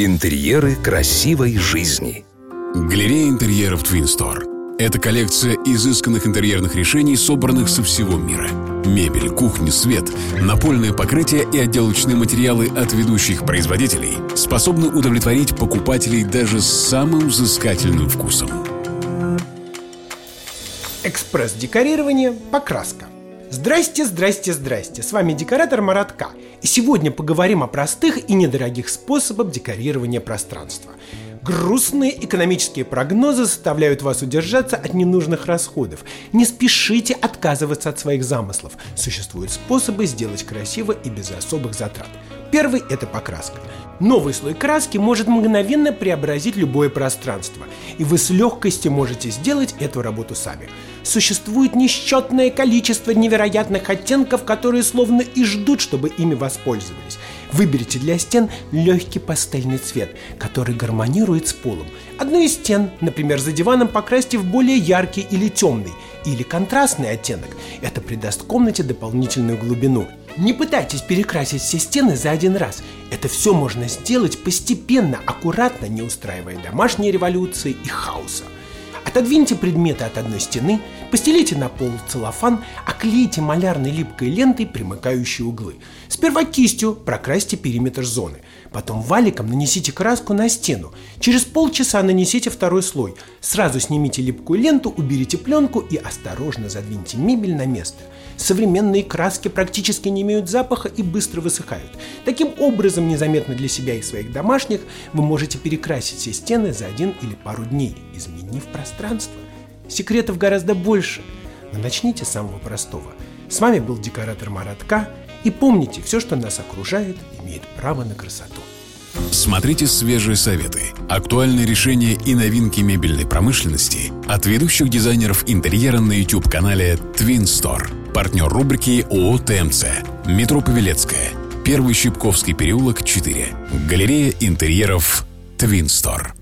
Интерьеры красивой жизни. Галерея интерьеров Twin Store. Это коллекция изысканных интерьерных решений, собранных со всего мира. Мебель, кухня, свет, напольное покрытие и отделочные материалы от ведущих производителей способны удовлетворить покупателей даже с самым взыскательным вкусом. Экспресс-декорирование, покраска. Здрасте, здрасте, здрасте. С вами декоратор Маратка. И сегодня поговорим о простых и недорогих способах декорирования пространства. Грустные экономические прогнозы заставляют вас удержаться от ненужных расходов. Не спешите отказываться от своих замыслов. Существуют способы сделать красиво и без особых затрат. Первый – это покраска. Новый слой краски может мгновенно преобразить любое пространство, и вы с легкостью можете сделать эту работу сами. Существует несчетное количество невероятных оттенков, которые словно и ждут, чтобы ими воспользовались. Выберите для стен легкий пастельный цвет, который гармонирует с полом. Одну из стен, например, за диваном покрасьте в более яркий или темный, или контрастный оттенок. Это придаст комнате дополнительную глубину. Не пытайтесь перекрасить все стены за один раз. Это все можно сделать постепенно, аккуратно, не устраивая домашней революции и хаоса. Отодвиньте предметы от одной стены, постелите на пол целлофан, оклейте малярной липкой лентой примыкающие углы. Сперва кистью прокрасьте периметр зоны, потом валиком нанесите краску на стену. Через полчаса нанесите второй слой. Сразу снимите липкую ленту, уберите пленку и осторожно задвиньте мебель на место – Современные краски практически не имеют запаха и быстро высыхают. Таким образом, незаметно для себя и своих домашних, вы можете перекрасить все стены за один или пару дней, изменив пространство. Секретов гораздо больше, но начните с самого простого. С вами был декоратор Маратка, и помните, все, что нас окружает, имеет право на красоту. Смотрите свежие советы, актуальные решения и новинки мебельной промышленности от ведущих дизайнеров интерьера на YouTube-канале Twin Store. Партнер рубрики ООО «ТМЦ». Метро Павелецкая. Первый Щипковский переулок, 4. Галерея интерьеров «Твинстор».